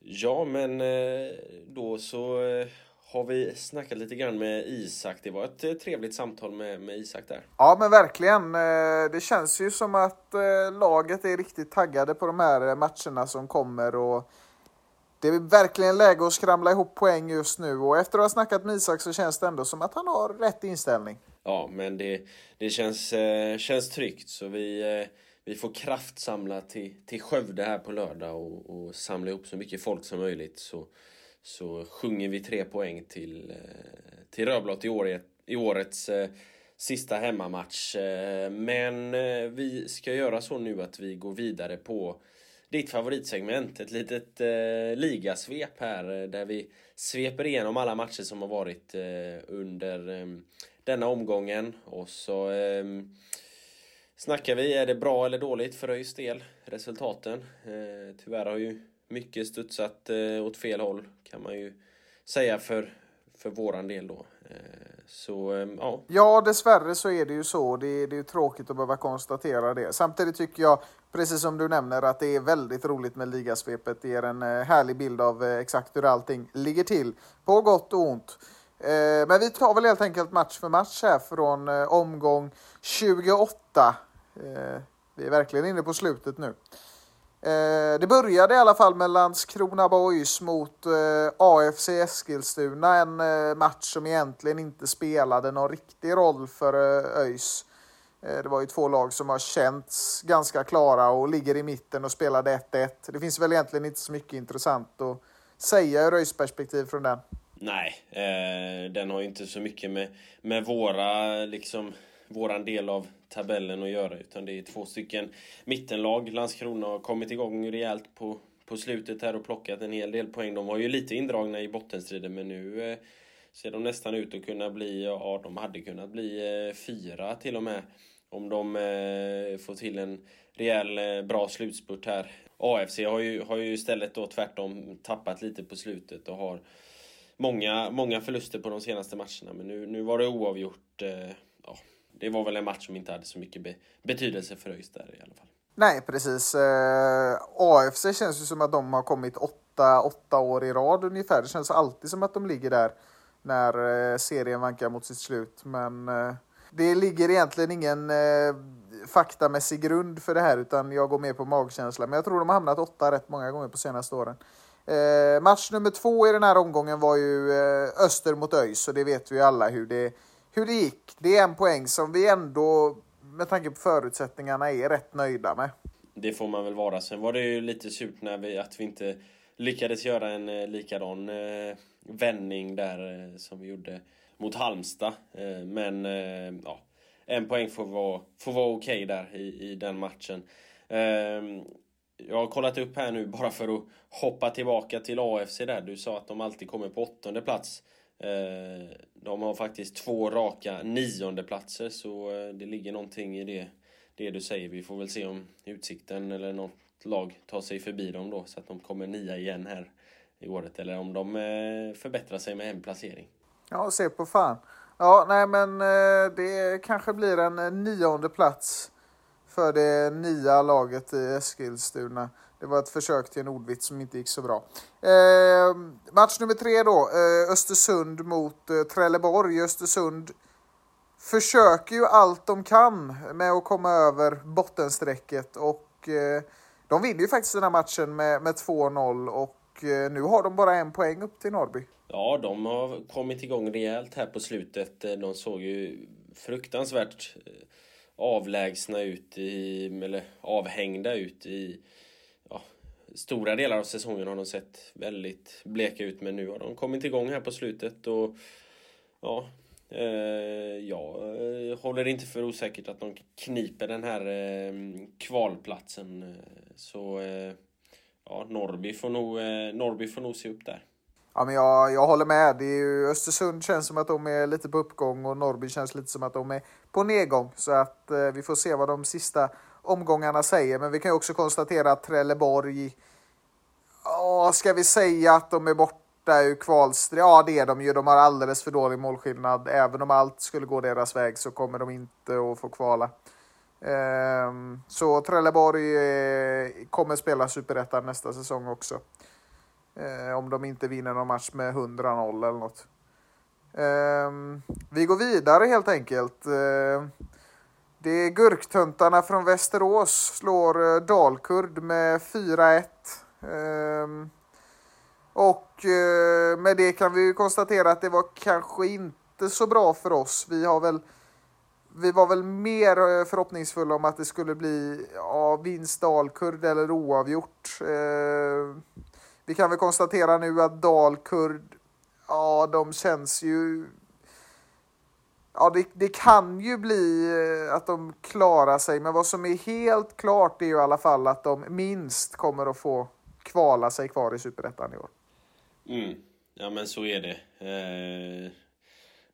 Ja, men eh, då så eh, har vi snackat lite grann med Isak. Det var ett eh, trevligt samtal med, med Isak där. Ja men verkligen. Eh, Det känns ju som att eh, laget är riktigt taggade på de här matcherna som kommer och det är verkligen läge att skramla ihop poäng just nu och efter att ha snackat med Isak så känns det ändå som att han har rätt inställning. Ja, men det, det känns, känns tryggt så vi, vi får kraftsamla till, till Skövde här på lördag och, och samla ihop så mycket folk som möjligt så, så sjunger vi tre poäng till, eh, till Rödblått i, år, i årets eh, sista hemmamatch. Eh, men vi ska göra så nu att vi går vidare på ditt favoritsegment, ett litet eh, ligasvep här där vi sveper igenom alla matcher som har varit eh, under eh, denna omgången och så eh, snackar vi, är det bra eller dåligt för ÖIS del, resultaten? Eh, tyvärr har ju mycket studsat eh, åt fel håll kan man ju säga för, för våran del då. Eh, så eh, ja, Ja, dessvärre så är det ju så. Det är, det är ju tråkigt att behöva konstatera det. Samtidigt tycker jag, precis som du nämner, att det är väldigt roligt med ligasvepet. Det ger en eh, härlig bild av eh, exakt hur allting ligger till, på gott och ont. Eh, Men vi tar väl helt enkelt match för match här från eh, omgång 28. Eh, Vi är verkligen inne på slutet nu. Eh, det började i alla fall med Landskrona Boys mot eh, AFC Eskilstuna. En eh, match som egentligen inte spelade någon riktig roll för eh, ÖIS. Eh, det var ju två lag som har känts ganska klara och ligger i mitten och spelade 1-1. Det finns väl egentligen inte så mycket intressant att säga ur ÖIS perspektiv från den. Nej, eh, den har ju inte så mycket med, med våra, liksom, våran del av tabellen att göra. Utan det är två stycken mittenlag. Landskrona har kommit igång rejält på, på slutet här och plockat en hel del poäng. De var ju lite indragna i bottenstriden men nu eh, ser de nästan ut att kunna bli, ja de hade kunnat bli eh, fyra till och med. Om de eh, får till en rejäl eh, bra slutspurt här. AFC har ju, har ju istället då tvärtom tappat lite på slutet och har många, många förluster på de senaste matcherna. Men nu, nu var det oavgjort. Eh, ja, det var väl en match som inte hade så mycket be, betydelse för ÖIS där i alla fall. Nej, precis. Eh, AFC känns ju som att de har kommit åtta, åtta år i rad ungefär. Det känns alltid som att de ligger där när eh, serien vankar mot sitt slut. Men eh, det ligger egentligen ingen eh, faktamässig grund för det här utan jag går med på magkänsla. Men jag tror de har hamnat åtta rätt många gånger på senaste åren. Eh, match nummer två i den här omgången var ju eh, Öster mot ÖIS och det vet vi ju alla hur det, hur det gick. Det är en poäng som vi ändå med tanke på förutsättningarna är rätt nöjda med. Det får man väl vara. Sen var det ju lite surt när vi, att vi inte lyckades göra en eh, likadan eh, vändning där eh, som vi gjorde mot Halmstad. Eh, men eh, ja, en poäng får vara, får vara okej där i, i den matchen. Eh, jag har kollat upp här nu bara för att hoppa tillbaka till AFC där. Du sa att de alltid kommer på åttonde plats. Eh, de har faktiskt två raka nionde platser så eh, det ligger någonting i det, det du säger. Vi får väl se om Utsikten eller något lag tar sig förbi dem då så att de kommer nia igen här i året. Eller om de eh, förbättrar sig med en placering. Ja, se på fan. Ja, nej men eh, det kanske blir en nionde plats för det nya laget i Eskilstuna. Det var ett försök till en ordvits som inte gick så bra. Eh, match nummer tre då, eh, Östersund mot eh, Trelleborg. Östersund försöker ju allt de kan med att komma över bottenstrecket och eh, de vinner ju faktiskt den här matchen med, med 2-0 och eh, nu har de bara en poäng upp till Norrby. Ja, de har kommit igång rejält här på slutet. Eh, de såg ju fruktansvärt eh, avlägsna ut i, eller avhängda ut i stora delar av säsongen har de sett väldigt bleka ut men nu har de kommit igång här på slutet och ja, eh, jag eh, håller inte för osäkert att de kniper den här eh, kvalplatsen. Så eh, ja, Norrby får, nog, eh, Norrby får nog se upp där. Ja, men jag, jag håller med. Det är ju, Östersund känns som att de är lite på uppgång och Norrby känns lite som att de är på nedgång. Så att eh, vi får se vad de sista omgångarna säger. Men vi kan ju också konstatera att Trelleborg, ja, ska vi säga att de är borta ur kvalstrid? Ja, det är de ju. De har alldeles för dålig målskillnad. Även om allt skulle gå deras väg så kommer de inte att få kvala. Ehm, så Trelleborg eh, kommer spela Superettan nästa säsong också. Eh, om de inte vinner någon match med 100-0 eller något. Eh, vi går vidare helt enkelt. Ehm, det är Gurktöntarna från Västerås slår eh, Dalkurd med 4-1. Ehm, och eh, med det kan vi konstatera att det var kanske inte så bra för oss. Vi har väl vi var väl mer eh, förhoppningsfulla om att det skulle bli ja, vinst Dalkurd eller oavgjort. Ehm, vi kan väl konstatera nu att Dalkurd, ja de känns ju... Ja, det, det kan ju bli eh, att de klarar sig, men vad som är helt klart är ju i alla fall att de minst kommer att få kvala sig kvar i Superettan i år. Mm. Ja, men så är det. Eh,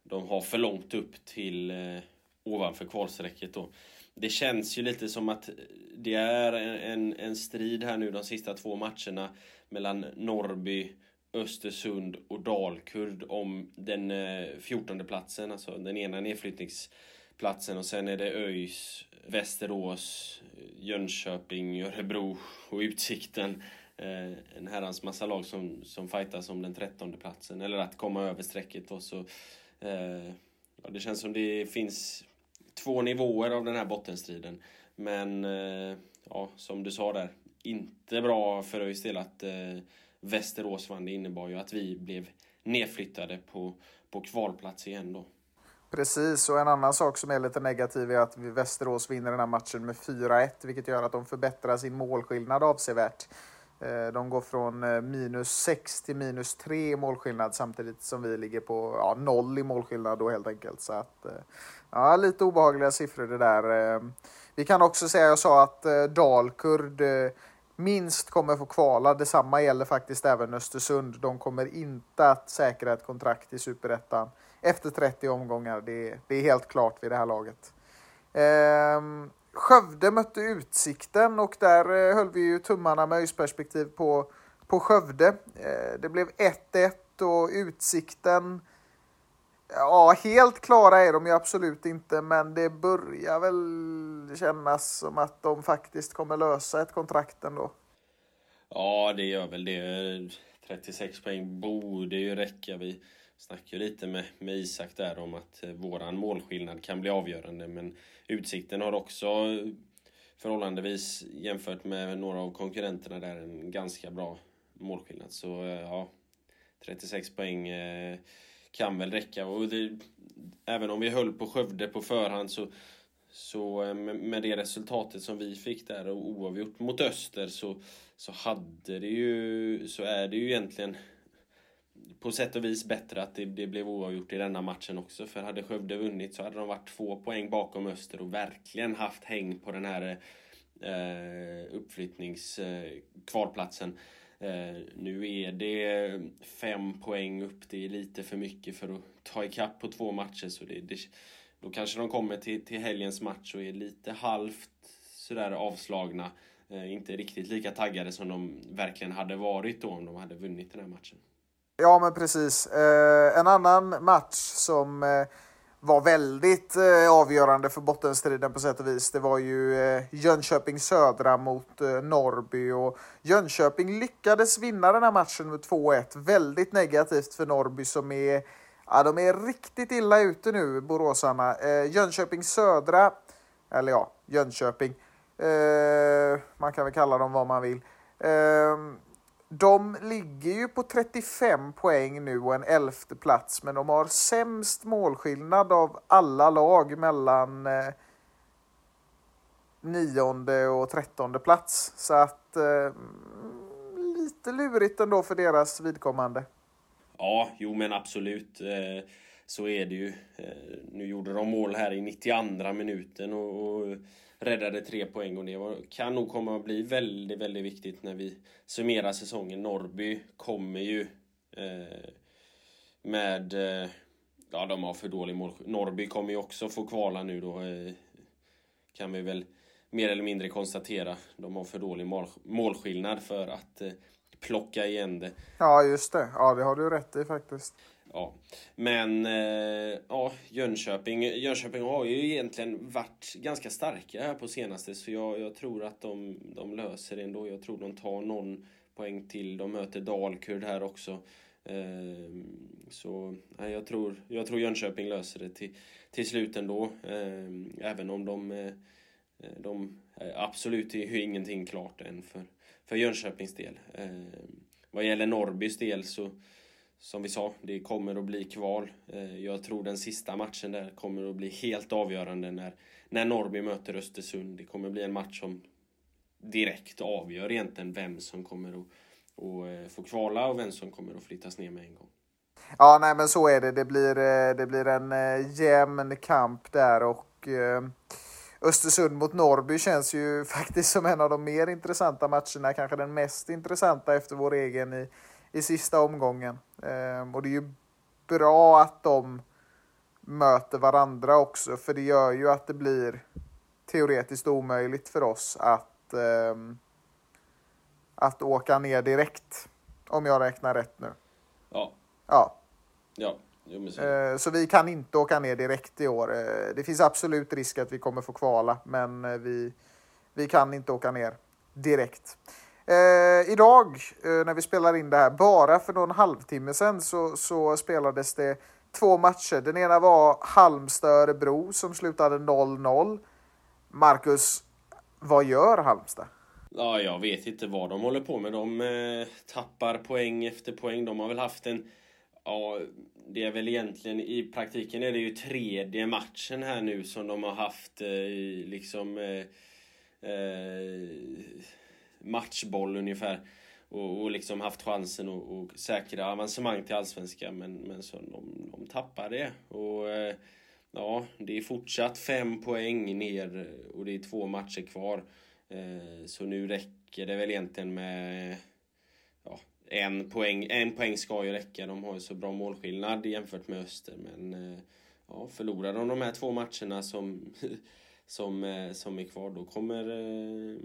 de har för långt upp till eh, ovanför kvalstrecket då. Det känns ju lite som att det är en, en strid här nu de sista två matcherna mellan Norrby, Östersund och Dalkurd om den eh, 14 platsen, alltså den ena nedflyttningsplatsen och sen är det ÖIS, Västerås, Jönköping, Örebro och Utsikten. Eh, en herrans massa lag som, som fightas om den 13 platsen, eller att komma över strecket då, så eh, ja, det känns som det finns två nivåer av den här bottenstriden. Men eh, ja, som du sa där, inte bra för ÖIS del att eh, Västerås vann. Det innebar ju att vi blev nedflyttade på, på kvalplats igen då. Precis, och en annan sak som är lite negativ är att Västerås vinner den här matchen med 4-1, vilket gör att de förbättrar sin målskillnad avsevärt. Eh, de går från eh, minus 6 till minus 3 i målskillnad samtidigt som vi ligger på ja, noll i målskillnad då helt enkelt. Så att, eh, ja, lite obehagliga siffror det där. Vi kan också säga, jag sa att Dalkurd minst kommer få kvala. Detsamma gäller faktiskt även Östersund. De kommer inte att säkra ett kontrakt i Superettan efter 30 omgångar. Det, det är helt klart vid det här laget. Ehm, Skövde mötte Utsikten och där eh, höll vi ju tummarna med öjsperspektiv på, på Skövde. Ehm, det blev 1-1 och Utsikten Ja, helt klara är de ju absolut inte, men det börjar väl kännas som att de faktiskt kommer lösa ett kontrakt ändå. Ja, det gör väl det. 36 poäng borde ju räcka. Vi snackade lite med, med Isak där om att eh, våran målskillnad kan bli avgörande, men Utsikten har också förhållandevis jämfört med några av konkurrenterna där en ganska bra målskillnad. Så eh, ja, 36 poäng eh, kan väl räcka. Och det, även om vi höll på Skövde på förhand så, så eh, med det resultatet som vi fick där och oavgjort mot Öster så, så hade det ju, så är det ju egentligen på sätt och vis bättre att det, det blev oavgjort i denna matchen också. För hade Skövde vunnit så hade de varit två poäng bakom Öster och verkligen haft häng på den här eh, uppflyttningskvalplatsen. Eh, Eh, nu är det fem poäng upp, det är lite för mycket för att ta ikapp på två matcher. Så det, det, då kanske de kommer till, till helgens match och är lite halvt sådär avslagna. Eh, inte riktigt lika taggade som de verkligen hade varit då om de hade vunnit den här matchen. Ja, men precis. Eh, en annan match som eh, var väldigt eh, avgörande för bottenstriden på sätt och vis. Det var ju eh, Jönköping Södra mot eh, Norrby och Jönköping lyckades vinna den här matchen med 2-1. Väldigt negativt för Norrby som är, ja, de är riktigt illa ute nu, boråsarna. Eh, Jönköping Södra, eller ja, Jönköping. Eh, man kan väl kalla dem vad man vill. Ehm, de ligger ju på 35 poäng nu och en elfte plats, men de har sämst målskillnad av alla lag mellan eh, nionde och trettonde plats. Så att eh, lite lurigt ändå för deras vidkommande. Ja, jo men absolut. Eh, så är det ju. Eh, nu gjorde de mål här i 92 minuten och, och räddade tre poäng och det var, kan nog komma att bli väldigt, väldigt viktigt när vi summerar säsongen. Norrby kommer ju Eh, med... Eh, ja, de har för dålig mål. Norrby kommer ju också få kvala nu då. Eh, kan vi väl mer eller mindre konstatera. De har för dålig mål, målskillnad för att eh, plocka igen det. Ja, just det. Ja, det har du rätt i faktiskt. Ja, men eh, ja, Jönköping, Jönköping har ju egentligen varit ganska starka här på senaste så jag, jag tror att de, de löser det ändå. Jag tror de tar någon poäng till. De möter Dalkurd här också. Ehm, så ja, jag, tror, jag tror Jönköping löser det till, till slut ändå. Ehm, även om de, eh, de eh, absolut är ju ingenting klart än för, för Jönköpings del. Ehm, vad gäller Norrbys del så som vi sa, det kommer att bli kval. Eh, jag tror den sista matchen där kommer att bli helt avgörande när, när Norrby möter Östersund. Det kommer att bli en match som direkt avgör egentligen vem som kommer att, att eh, få kvala och vem som kommer att flyttas ner med en gång. Ja, nej men så är det. Det blir, eh, det blir en jämn kamp där och Östersund mot Norrby känns ju faktiskt som en av de mer intressanta matcherna, kanske den mest intressanta efter vår egen i, i sista omgången. Ehm, och det är ju bra att de möter varandra också, för det gör ju att det blir teoretiskt omöjligt för oss att, ehm, att åka ner direkt. Om jag räknar rätt nu. Ja. Ja. Ja. Så. Ehm, så vi kan inte åka ner direkt i år. Det finns absolut risk att vi kommer få kvala, men eh, vi, vi kan inte åka ner direkt. Eh, idag eh, när vi spelar in det här, bara för någon halvtimme sedan så, så spelades det två matcher. Den ena var Halmstad-Örebro som slutade 0-0. Marcus, vad gör Halmstad? Ja, jag vet inte vad de håller på med. De eh, tappar poäng efter poäng. De har väl haft en... Ja, det är väl egentligen i praktiken är det ju tredje matchen här nu som de har haft eh, liksom... Eh, eh matchboll ungefär. Och, och liksom haft chansen att och säkra avancemang till Allsvenskan men, men så de, de tappar det. Och eh, ja, det är fortsatt fem poäng ner eh, och det är två matcher kvar. Eh, så nu räcker det väl egentligen med ja, en poäng. En poäng ska ju räcka. De har ju så bra målskillnad jämfört med Öster. Men ja, förlorar de de här två matcherna som som, eh, som är kvar, då kommer, eh,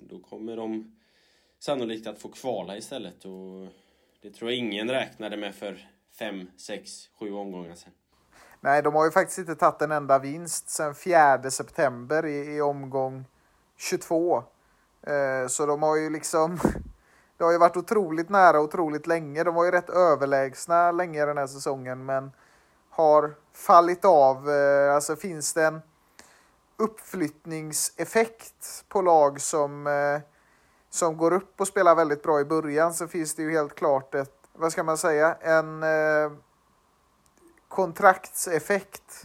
då kommer de sannolikt att få kvala istället. Och det tror jag ingen räknade med för fem, sex, sju omgångar sedan. Nej, de har ju faktiskt inte tagit en enda vinst sedan 4 september i, i omgång 22. Eh, så de har ju liksom... Det har ju varit otroligt nära otroligt länge. De var ju rätt överlägsna länge den här säsongen, men har fallit av. Eh, alltså finns det en uppflyttningseffekt på lag som, eh, som går upp och spelar väldigt bra i början så finns det ju helt klart ett, vad ska man säga, en eh, kontraktseffekt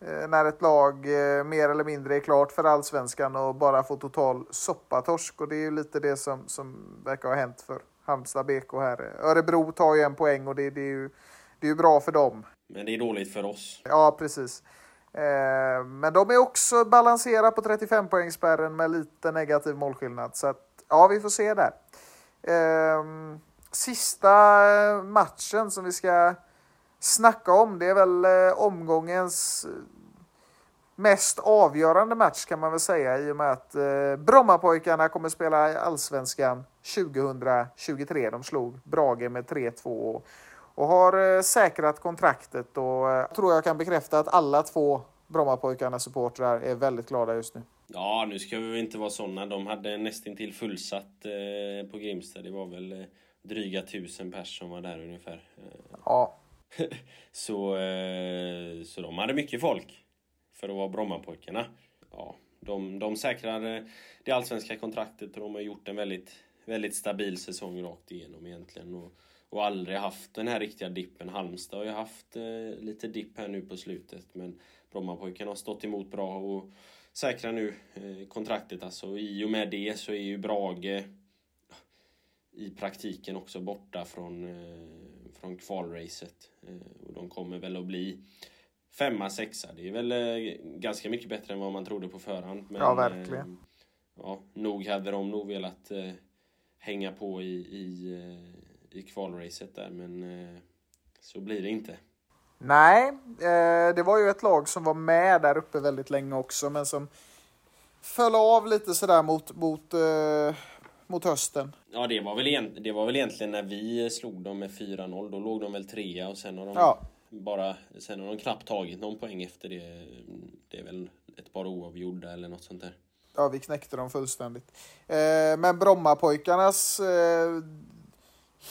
eh, när ett lag mer eller mindre är klart för allsvenskan och bara får total soppatorsk. Och det är ju lite det som, som verkar ha hänt för Halmstad BK här. Örebro tar ju en poäng och det, det är ju det är bra för dem. Men det är dåligt för oss. Ja, precis. Eh, men de är också balanserade på 35 poängspärren med lite negativ målskillnad. Så att, ja, vi får se där. Eh, sista eh, matchen som vi ska snacka om, det är väl omgångens mest avgörande match kan man väl säga i och med att eh, Brommapojkarna kommer spela i Allsvenskan 2023. De slog Brage med 3-2 och har eh, säkrat kontraktet och eh, tror jag kan bekräfta att alla två Brommapojkarna supportrar är väldigt glada just nu. Ja, nu ska vi inte vara sådana. De hade nästintill fullsatt eh, på Grimsta. Det var väl eh, dryga tusen pers som var där ungefär. Ja. så, eh, så de hade mycket folk för att vara Brommapojkarna. Ja, de, de säkrar det allsvenska kontraktet och de har gjort en väldigt, väldigt stabil säsong rakt igenom egentligen. Och, och aldrig haft den här riktiga dippen. Halmstad har ju haft eh, lite dipp här nu på slutet men Brommapojkarna har stått emot bra och säkrar nu eh, kontraktet. Alltså, I och med det så är ju Brage i praktiken också borta från, eh, från kvalracet. Eh, och de kommer väl att bli femma, sexa. Det är väl eh, ganska mycket bättre än vad man trodde på förhand. Men, ja, verkligen. Eh, ja, nog hade de nog velat hänga på i, i i kvalracet där, men eh, så blir det inte. Nej, eh, det var ju ett lag som var med där uppe väldigt länge också, men som föll av lite sådär mot, mot, eh, mot hösten. Ja, det var, väl egent, det var väl egentligen när vi slog dem med 4-0. Då låg de väl trea och sen har de Ja. bara... Sen har de knappt tagit någon poäng efter det. Det är väl ett par oavgjorda eller något sånt där. Ja, vi knäckte dem fullständigt. Men Brommapojkarnas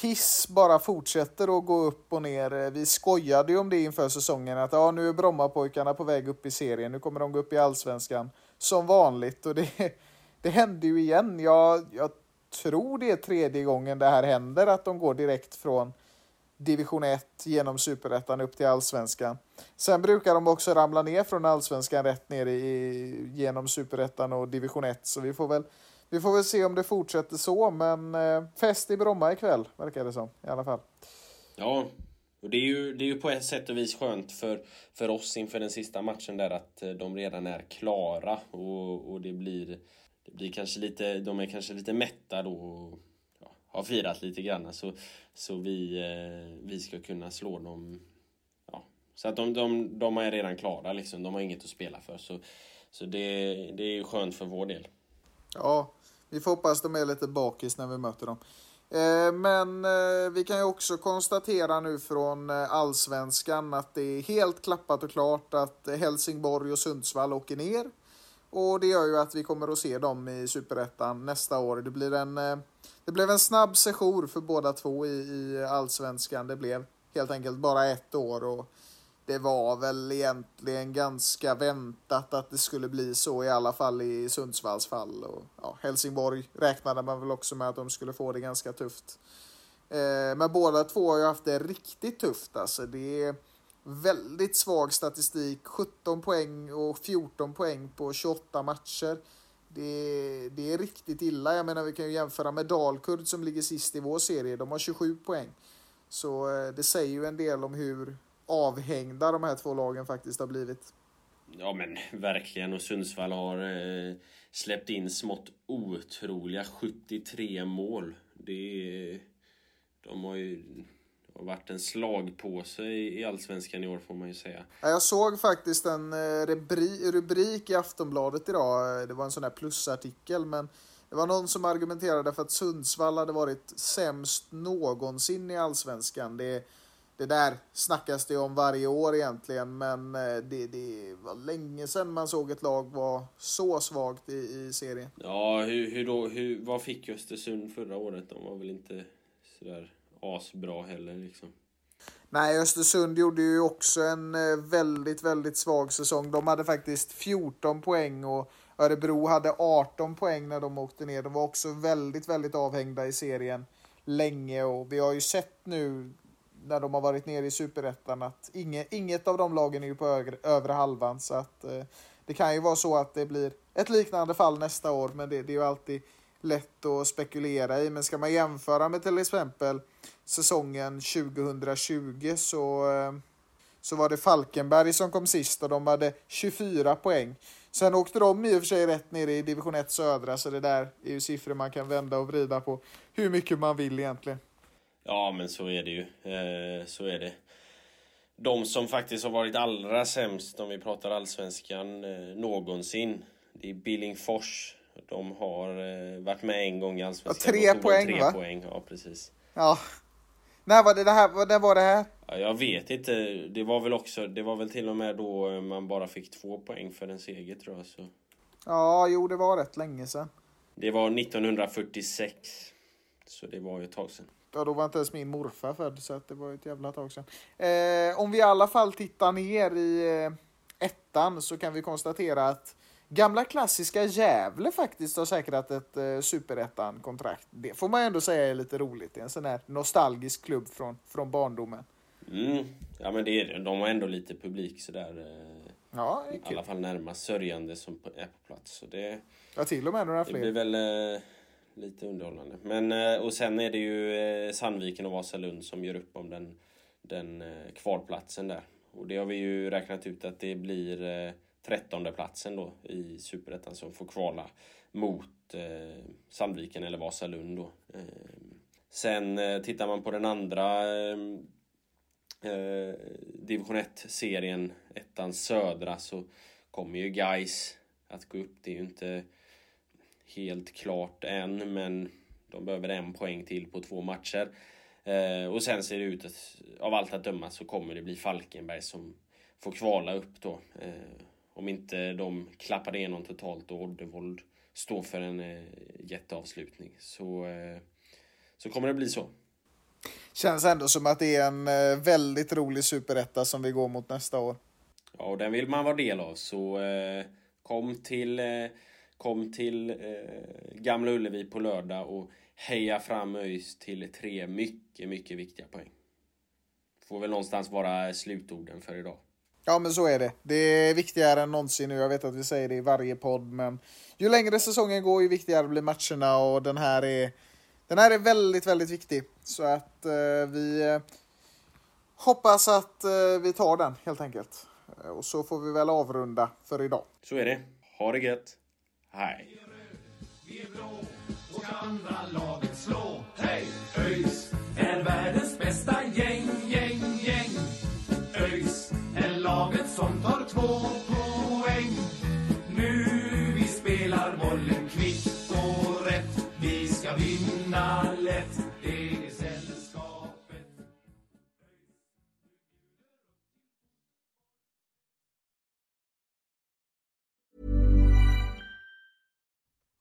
hiss bara fortsätter att gå upp och ner. Eh, vi skojade ju om det inför säsongen att ja, nu är Brommapojkarna på väg upp i serien. Nu kommer de gå upp i allsvenskan som vanligt och det, det hände ju igen. Jag, jag tror det är tredje gången det här händer att de går direkt från division 1 genom superettan upp till allsvenskan. Sen brukar de också ramla ner från allsvenskan rätt ner i, genom superettan och division 1 så vi får väl vi får väl se om det fortsätter så men eh, fest i Bromma ikväll verkar det som i alla fall. Ja, och det är ju, det är ju på ett sätt och vis skönt för, för oss inför den sista matchen där att eh, de redan är klara och, och det blir det blir kanske lite, de är kanske lite mätta då och ja, har firat lite grann så, så vi, eh, vi ska kunna slå dem. Ja, så att de, de, de är redan klara liksom, de har inget att spela för så, så det, det är ju skönt för vår del. Ja, vi får hoppas de är lite bakis när vi möter dem. Eh, men eh, vi kan ju också konstatera nu från eh, allsvenskan att det är helt klappat och klart att Helsingborg och Sundsvall åker ner. Och det gör ju att vi kommer att se dem i Superettan nästa år. Det, blir en, det blev en snabb sejour för båda två i, i allsvenskan. Det blev helt enkelt bara ett år och det var väl egentligen ganska väntat att det skulle bli så i alla fall i Sundsvalls fall. Och, ja, Helsingborg räknade man väl också med att de skulle få det ganska tufft. Eh, men båda två har ju haft det riktigt tufft alltså. Det är väldigt svag statistik. 17 poäng och 14 poäng på 28 matcher. Det, det är riktigt illa. Jag menar vi kan ju jämföra med Dalkurd som ligger sist i vår serie. De har 27 poäng. Så eh, det säger ju en del om hur avhängda de här två lagen faktiskt har blivit. Ja men verkligen och Sundsvall har eh, släppt in smått otroliga 73 mål. Det är, De har ju har varit en slagpåse i, i Allsvenskan i år får man ju säga. Ja, Jag såg faktiskt en eh, rubri- rubrik i Aftonbladet idag. Eh, Det var en sån här plusartikel, men det var någon som argumenterade för att Sundsvall hade varit sämst någonsin i Allsvenskan. Det, det där snackas det om varje år egentligen, men eh, det, det var länge sedan man såg ett lag vara så svagt i, i serien. Ja, hur, hur då, hur, vad fick Östersund förra året? De var väl inte sådär asbra heller liksom. Nej, Östersund gjorde ju också en eh, väldigt, väldigt svag säsong. De hade faktiskt 14 poäng och Örebro hade 18 poäng när de åkte ner. De var också väldigt, väldigt avhängda i serien länge och vi har ju sett nu när de har varit nere i superettan att inget, inget av de lagen är ju på övre, övre halvan så att eh, det kan ju vara så att det blir ett liknande fall nästa år men det, det är ju alltid lätt att spekulera i. Men ska man jämföra med till exempel säsongen 2020 så, eh, så var det Falkenberg som kom sist och de hade 24 poäng. Sen åkte de i och för sig rätt ner i division 1 södra så det där är ju siffror man kan vända och vrida på hur mycket man vill egentligen. Ja, men så är det ju. Eh, så är det. De som faktiskt har varit allra sämst, om vi pratar allsvenskan, eh, någonsin, det är Billingfors. De har eh, varit med en gång i allsvenskan. Ja, tre poäng, tre va? poäng, ja precis. Ja. När var det, det här? När var det här? Ja, jag vet inte. Det var väl också, det var väl till och med då man bara fick två poäng för en seger tror jag. Så. Ja, jo det var rätt länge sedan. Det var 1946. Så det var ju ett tag sedan. Ja, då var inte ens min morfar född så att det var ett jävla tag sedan. Eh, om vi i alla fall tittar ner i eh, ettan så kan vi konstatera att gamla klassiska Gävle faktiskt har säkrat ett eh, superettan-kontrakt. Det får man ändå säga är lite roligt. Det är en sån här nostalgisk klubb från, från barndomen. Mm. Ja men det är. De har ändå lite publik sådär. eh, Ja, I alla fall närmast sörjande som på- är på plats. Så det, Ja, till och med några det blir fler. väl eh, lite underhållande. Men, eh, och sen är det ju eh, Sandviken och Vasalund som gör upp om den, den eh, kvalplatsen där. Och det har vi ju räknat ut att det blir trettonde platsen då i Superettan som får kvala mot Sandviken eller Vasalund då. Sen tittar man på den andra division 1-serien, ettan södra, så kommer ju guys att gå upp. Det är ju inte helt klart än, men de behöver en poäng till på två matcher. Eh, och sen ser det ut att av allt att döma så kommer det bli Falkenberg som får kvala upp då. Eh, om inte de klappar igenom totalt och Oddevold står för en eh, jätteavslutning. Så, eh, så kommer det bli så. Känns ändå som att det är en eh, väldigt rolig superetta som vi går mot nästa år. Ja, och den vill man vara del av. Så eh, kom till, kom till eh, Gamla Ullevi på lördag och heja fram ÖIS till tre mycket, mycket viktiga poäng. Får väl någonstans vara slutorden för idag. Ja, men så är det. Det är viktigare än någonsin nu. Jag vet att vi säger det i varje podd, men ju längre säsongen går, ju viktigare blir matcherna och den här är, den här är väldigt, väldigt viktig. Så att eh, vi eh, hoppas att eh, vi tar den helt enkelt. Eh, och så får vi väl avrunda för idag. Så är det. Ha det gött. Hej. Vi är blå och ska andra laget slå. Hej! ÖIS är världens bästa gäng, gäng, gäng. ÖIS är laget som tar två poäng. Nu vi spelar bollen kvickt och rätt. Vi ska vinna